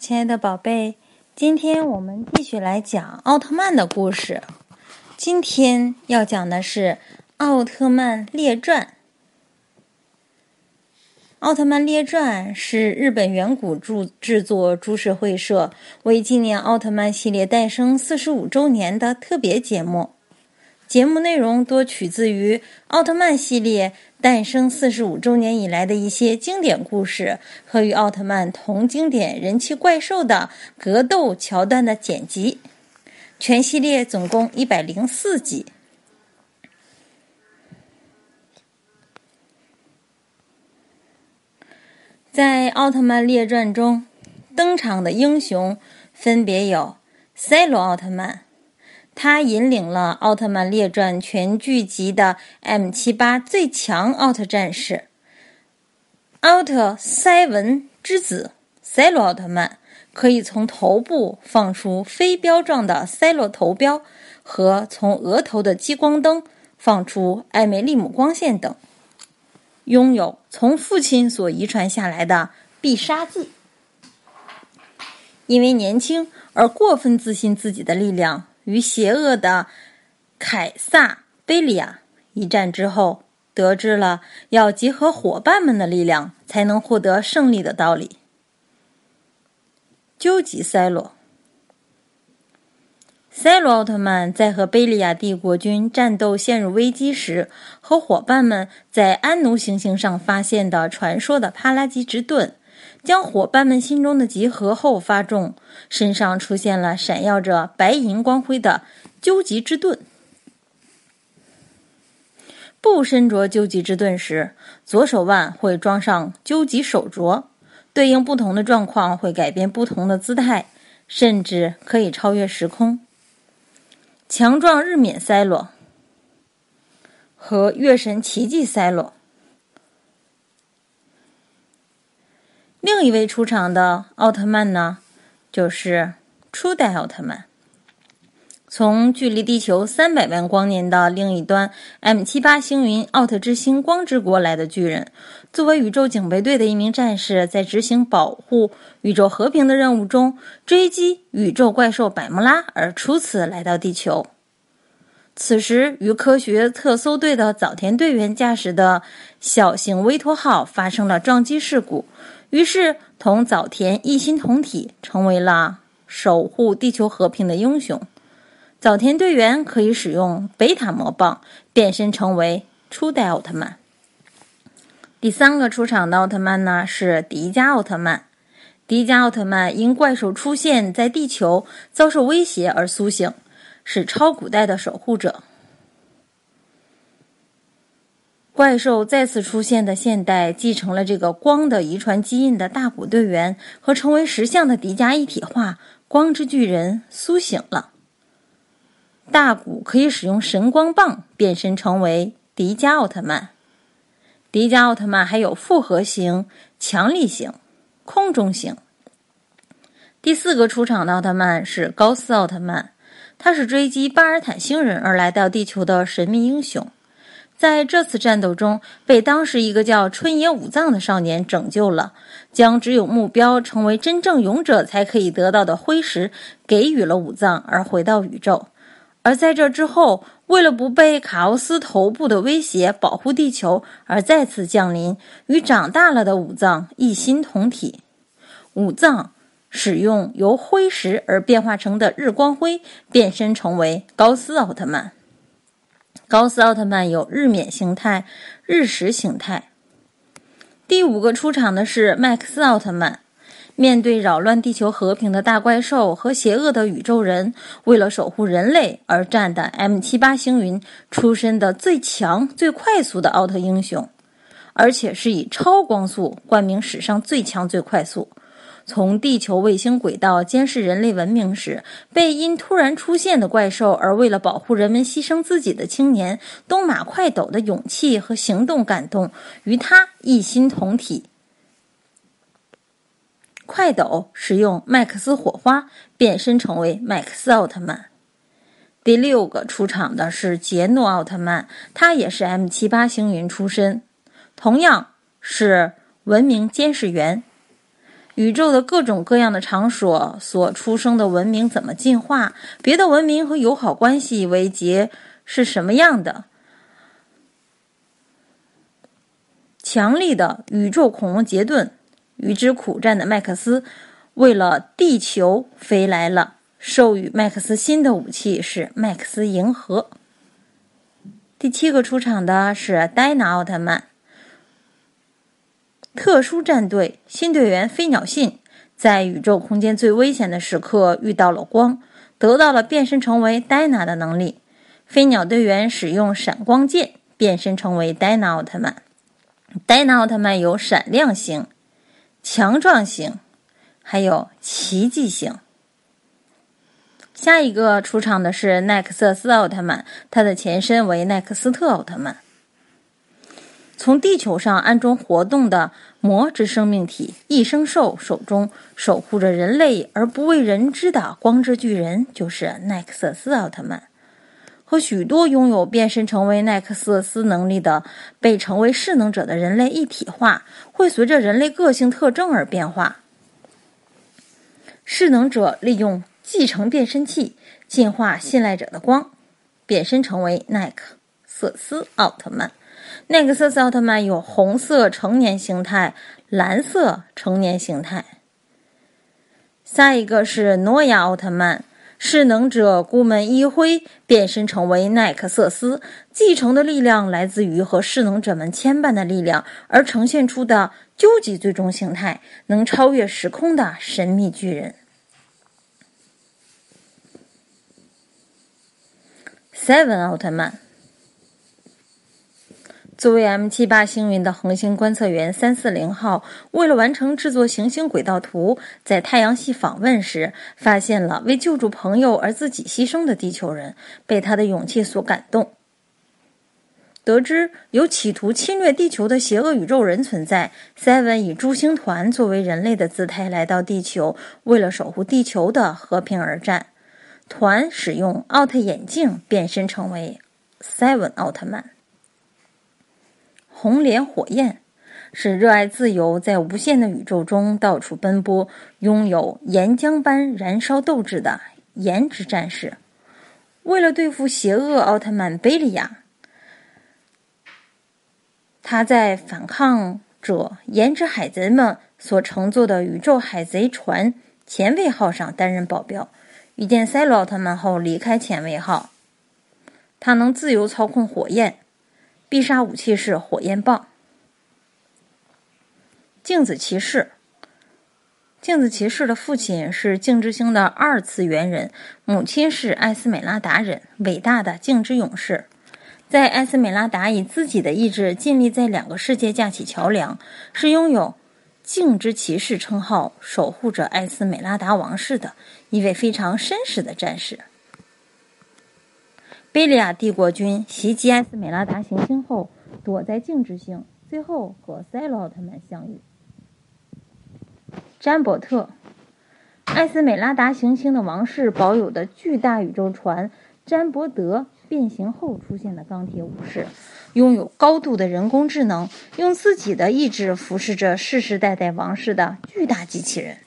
亲爱的宝贝，今天我们继续来讲奥特曼的故事。今天要讲的是《奥特曼列传》。《奥特曼列传》是日本远古著制作株式会社为纪念奥特曼系列诞生四十五周年的特别节目。节目内容多取自于奥特曼系列诞生四十五周年以来的一些经典故事和与奥特曼同经典人气怪兽的格斗桥段的剪辑。全系列总共一百零四集。在《奥特曼列传》中登场的英雄分别有赛罗奥特曼。他引领了《奥特曼列传》全剧集的 M 七八最强奥特战士——奥特赛文之子赛罗奥特曼，可以从头部放出飞镖状的赛罗头镖，和从额头的激光灯放出艾梅利姆光线等。拥有从父亲所遗传下来的必杀技，因为年轻而过分自信自己的力量。与邪恶的凯撒贝利亚一战之后，得知了要结合伙伴们的力量才能获得胜利的道理。究极赛罗，赛罗奥特曼在和贝利亚帝国军战斗陷入危机时，和伙伴们在安奴行星上发现的传说的帕拉吉之盾。将伙伴们心中的集合后发中，身上出现了闪耀着白银光辉的究极之盾。不身着究极之盾时，左手腕会装上究极手镯，对应不同的状况会改变不同的姿态，甚至可以超越时空。强壮日冕塞罗和月神奇迹塞罗。另一位出场的奥特曼呢，就是初代奥特曼。从距离地球三百万光年的另一端 M 七八星云奥特之星光之国来的巨人，作为宇宙警备队的一名战士，在执行保护宇宙和平的任务中，追击宇宙怪兽百慕拉而初次来到地球。此时，与科学特搜队的早田队员驾驶的小型威托号发生了撞击事故。于是，同早田一心同体，成为了守护地球和平的英雄。早田队员可以使用贝塔魔棒变身成为初代奥特曼。第三个出场的奥特曼呢是迪迦奥特曼。迪迦奥特曼因怪兽出现在地球遭受威胁而苏醒，是超古代的守护者。怪兽再次出现的现代，继承了这个光的遗传基因的大古队员和成为石像的迪迦一体化，光之巨人苏醒了。大古可以使用神光棒变身成为迪迦奥特曼。迪迦奥特曼还有复合型、强力型、空中型。第四个出场的奥特曼是高斯奥特曼，他是追击巴尔坦星人而来到地球的神秘英雄。在这次战斗中，被当时一个叫春野武藏的少年拯救了，将只有目标成为真正勇者才可以得到的辉石给予了武藏，而回到宇宙。而在这之后，为了不被卡奥斯头部的威胁，保护地球，而再次降临，与长大了的武藏一心同体。武藏使用由灰石而变化成的日光辉，变身成为高斯奥特曼。高斯奥特曼有日冕形态、日食形态。第五个出场的是麦克斯奥特曼。面对扰乱地球和平的大怪兽和邪恶的宇宙人，为了守护人类而战的 M 七八星云出身的最强、最快速的奥特英雄，而且是以超光速冠名史上最强、最快速。从地球卫星轨道监视人类文明时，被因突然出现的怪兽而为了保护人们牺牲自己的青年东马快斗的勇气和行动感动，与他一心同体。快斗使用麦克斯火花变身成为麦克斯奥特曼。第六个出场的是杰诺奥特曼，他也是 M 七八星云出身，同样是文明监视员。宇宙的各种各样的场所所出生的文明怎么进化，别的文明和友好关系为结是什么样的。强力的宇宙恐龙杰顿与之苦战的麦克斯，为了地球飞来了。授予麦克斯新的武器是麦克斯银河。第七个出场的是戴拿奥特曼。特殊战队新队员飞鸟信在宇宙空间最危险的时刻遇到了光，得到了变身成为戴拿的能力。飞鸟队员使用闪光剑变身成为戴拿奥特曼。戴拿奥特曼有闪亮型、强壮型，还有奇迹型。下一个出场的是奈克瑟斯奥特曼，他的前身为奈克斯特奥特曼。从地球上暗中活动的魔之生命体异生兽手中守护着人类而不为人知的光之巨人，就是奈克瑟斯奥特曼。和许多拥有变身成为奈克瑟斯能力的被称为势能者的人类一体化，会随着人类个性特征而变化。势能者利用。继承变身器，进化信赖者的光，变身成为奈克瑟斯奥特曼。奈克瑟斯奥特曼有红色成年形态、蓝色成年形态。下一个是诺亚奥特曼，势能者孤门一挥，变身成为奈克瑟斯。继承的力量来自于和势能者们牵绊的力量，而呈现出的究极最终形态，能超越时空的神秘巨人。Seven 奥特曼作为 M 七八星云的恒星观测员三四零号，为了完成制作行星轨道图，在太阳系访问时，发现了为救助朋友而自己牺牲的地球人，被他的勇气所感动。得知有企图侵略地球的邪恶宇宙人存在，Seven 以诸星团作为人类的姿态来到地球，为了守护地球的和平而战。团使用奥特眼镜变身成为 Seven 奥特曼。红莲火焰是热爱自由，在无限的宇宙中到处奔波，拥有岩浆般燃烧斗志的岩之战士。为了对付邪恶奥特曼贝利亚，他在反抗者岩之海贼们所乘坐的宇宙海贼船前卫号上担任保镖。遇见赛罗奥特曼后，离开前卫号。他能自由操控火焰，必杀武器是火焰棒。镜子骑士，镜子骑士的父亲是镜之星的二次元人，母亲是艾斯美拉达人，伟大的镜之勇士。在艾斯美拉达以自己的意志尽力在两个世界架起桥梁，是拥有。镜之骑士称号，守护着艾斯美拉达王室的一位非常绅士的战士。贝利亚帝国军袭击艾斯美拉达行星后，躲在静止星，最后和赛罗奥特曼相遇。詹伯特，艾斯美拉达行星的王室保有的巨大宇宙船詹伯德变形后出现的钢铁武士。拥有高度的人工智能，用自己的意志服侍着世世代代王室的巨大机器人。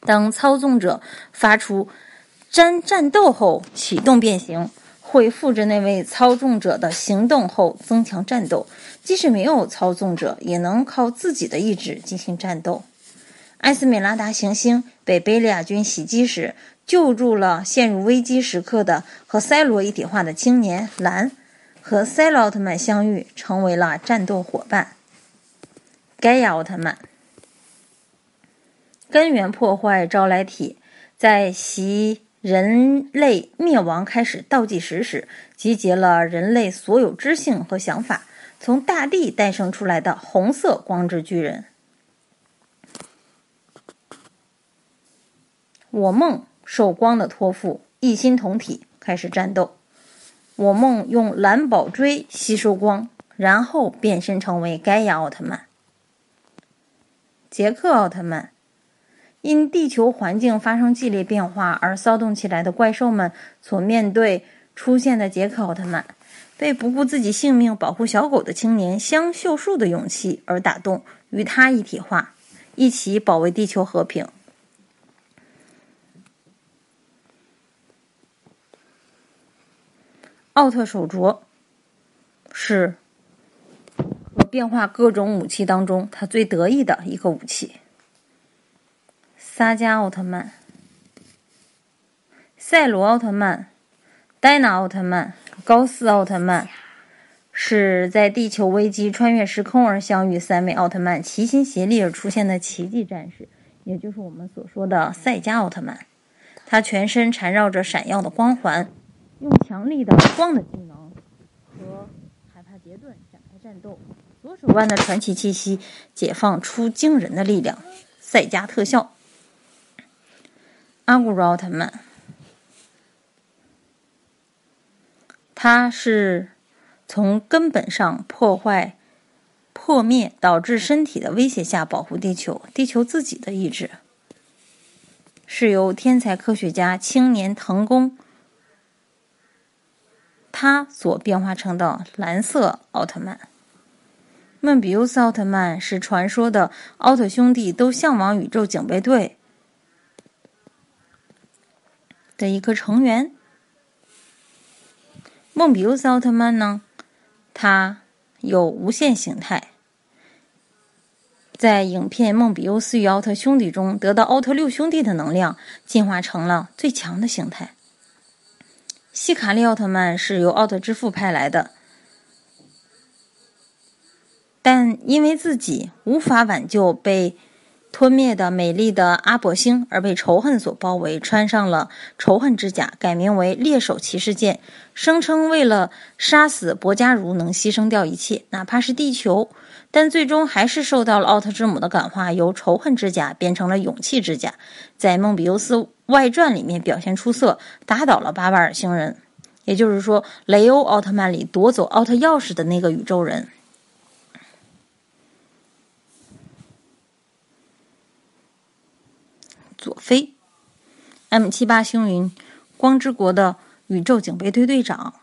当操纵者发出“詹战斗”后启动变形，会复制那位操纵者的行动后增强战斗。即使没有操纵者，也能靠自己的意志进行战斗。艾斯美拉达行星被贝利亚军袭击时，救助了陷入危机时刻的和赛罗一体化的青年蓝。和赛罗奥特曼相遇，成为了战斗伙伴。盖亚奥特曼根源破坏招来体，在袭人类灭亡开始倒计时时，集结了人类所有知性和想法，从大地诞生出来的红色光之巨人。我梦受光的托付，一心同体，开始战斗。我梦用蓝宝锥吸收光，然后变身成为盖亚奥特曼。杰克奥特曼因地球环境发生剧烈变化而骚动起来的怪兽们所面对出现的杰克奥特曼，被不顾自己性命保护小狗的青年香秀树的勇气而打动，与他一体化，一起保卫地球和平。奥特手镯是变化各种武器当中他最得意的一个武器。撒加奥特曼、赛罗奥特曼、戴拿奥特曼、高斯奥特曼。是在地球危机穿越时空而相遇，三位奥特曼齐心协力而出现的奇迹战士，也就是我们所说的赛迦奥特曼。他全身缠绕着闪耀的光环，用强力的光的技能和海帕杰顿展开战斗。左手腕的传奇气息解放出惊人的力量。赛迦特效，阿古茹奥特曼，他是。从根本上破坏、破灭导致身体的威胁下保护地球，地球自己的意志，是由天才科学家青年藤宫他所变化成的蓝色奥特曼。梦比优斯奥特曼是传说的奥特兄弟都向往宇宙警备队的一个成员。梦比优斯奥特曼呢？他有无限形态，在影片《梦比优斯与奥特兄弟》中得到奥特六兄弟的能量，进化成了最强的形态。希卡利奥特曼是由奥特之父派来的，但因为自己无法挽救被。吞灭的美丽的阿伯星，而被仇恨所包围，穿上了仇恨之甲，改名为猎手骑士剑，声称为了杀死博加如能牺牲掉一切，哪怕是地球。但最终还是受到了奥特之母的感化，由仇恨之甲变成了勇气之甲，在《梦比优斯外传》里面表现出色，打倒了巴巴尔星人，也就是说，雷欧奥特曼里夺走奥特钥匙的那个宇宙人。佐菲，M 七八星云，光之国的宇宙警备队队长。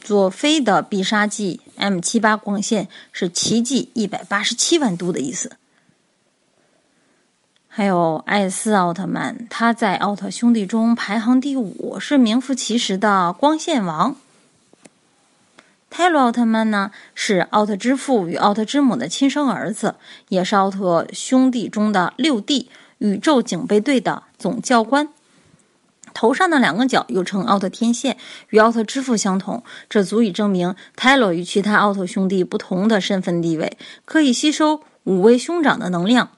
佐菲的必杀技 M 七八光线是奇迹一百八十七万度的意思。还有艾斯奥特曼，他在奥特兄弟中排行第五，是名副其实的光线王。泰罗奥特曼呢，是奥特之父与奥特之母的亲生儿子，也是奥特兄弟中的六弟，宇宙警备队的总教官。头上的两个角又称奥特天线，与奥特之父相同，这足以证明泰罗与其他奥特兄弟不同的身份地位，可以吸收五位兄长的能量，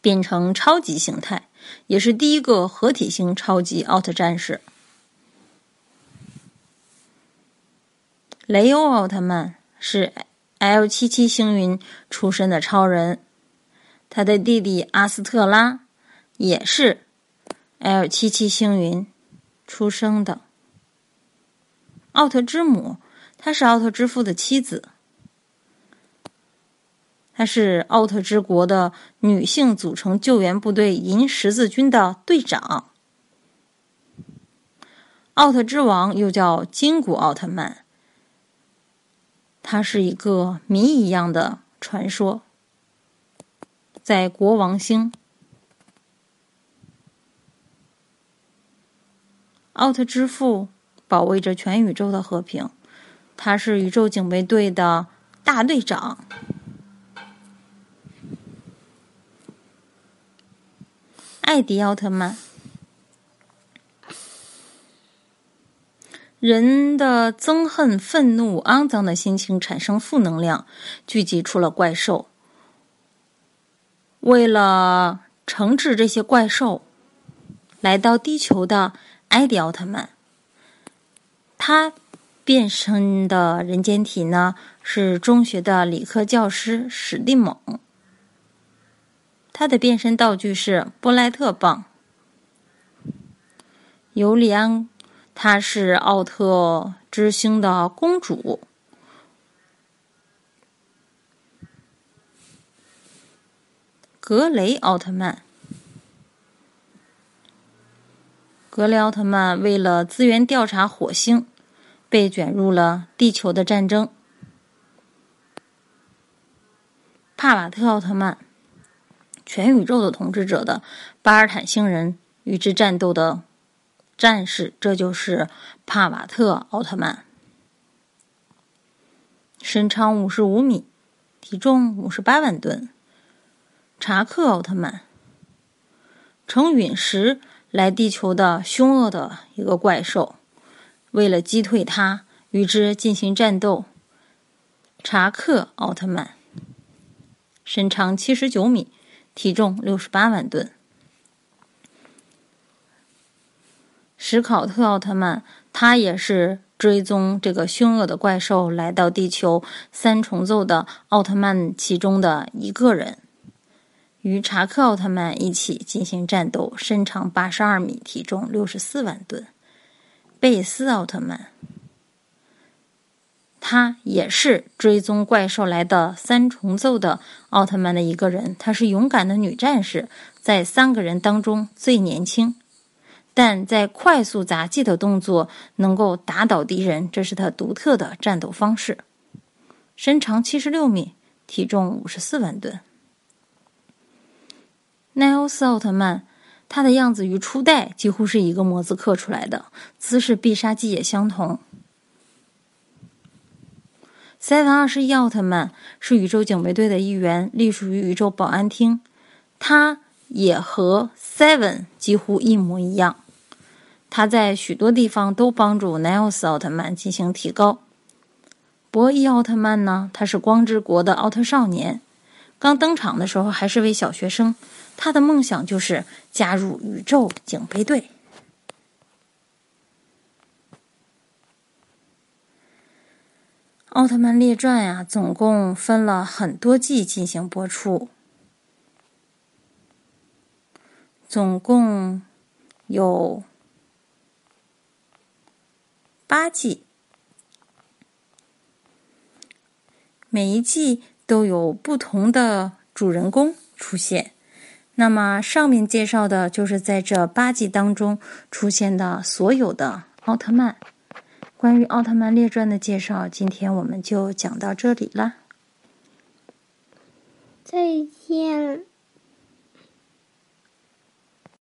变成超级形态，也是第一个合体型超级奥特战士。雷欧奥特曼是 L 七七星云出身的超人，他的弟弟阿斯特拉也是 L 七七星云出生的。奥特之母，她是奥特之父的妻子，她是奥特之国的女性组成救援部队银十字军的队长。奥特之王又叫金古奥特曼。它是一个谜一样的传说，在国王星，奥特之父保卫着全宇宙的和平。他是宇宙警备队的大队长，艾迪奥特曼。人的憎恨、愤怒、肮脏的心情产生负能量，聚集出了怪兽。为了惩治这些怪兽，来到地球的艾迪奥特曼，他变身的人间体呢是中学的理科教师史蒂蒙。他的变身道具是波莱特棒。尤里安。她是奥特之星的公主，格雷奥特曼。格雷奥特曼为了资源调查火星，被卷入了地球的战争。帕瓦特奥特曼，全宇宙的统治者的巴尔坦星人与之战斗的战士，这就是帕瓦特奥特曼。身长五十五米，体重五十八万吨。查克奥特曼，乘陨石来地球的凶恶的一个怪兽，为了击退它，与之进行战斗。查克奥特曼，身长七十九米，体重六十八万吨。史考特奥特曼，他也是。追踪这个凶恶的怪兽来到地球三重奏的奥特曼其中的一个人，与查克奥特曼一起进行战斗，身长八十二米，体重六十四万吨。贝斯奥特曼，他也是追踪怪兽来的三重奏的奥特曼的一个人，她是勇敢的女战士，在三个人当中最年轻。但在快速杂技的动作能够打倒敌人，这是他独特的战斗方式。身长七十六米，体重五十四万吨。奈欧斯奥特曼，他的样子与初代几乎是一个模子刻出来的，姿势必杀技也相同。塞文二十一奥特曼是宇宙警卫队的一员，隶属于宇宙保安厅，他也和 Seven 几乎一模一样。他在许多地方都帮助奈奥斯奥特曼进行提高。博伊奥特曼呢？他是光之国的奥特少年，刚登场的时候还是位小学生。他的梦想就是加入宇宙警备队。奥特曼列传呀，总共分了很多季进行播出，总共有。八季，每一季都有不同的主人公出现。那么上面介绍的就是在这八季当中出现的所有的奥特曼。关于奥特曼列传的介绍，今天我们就讲到这里了。再见。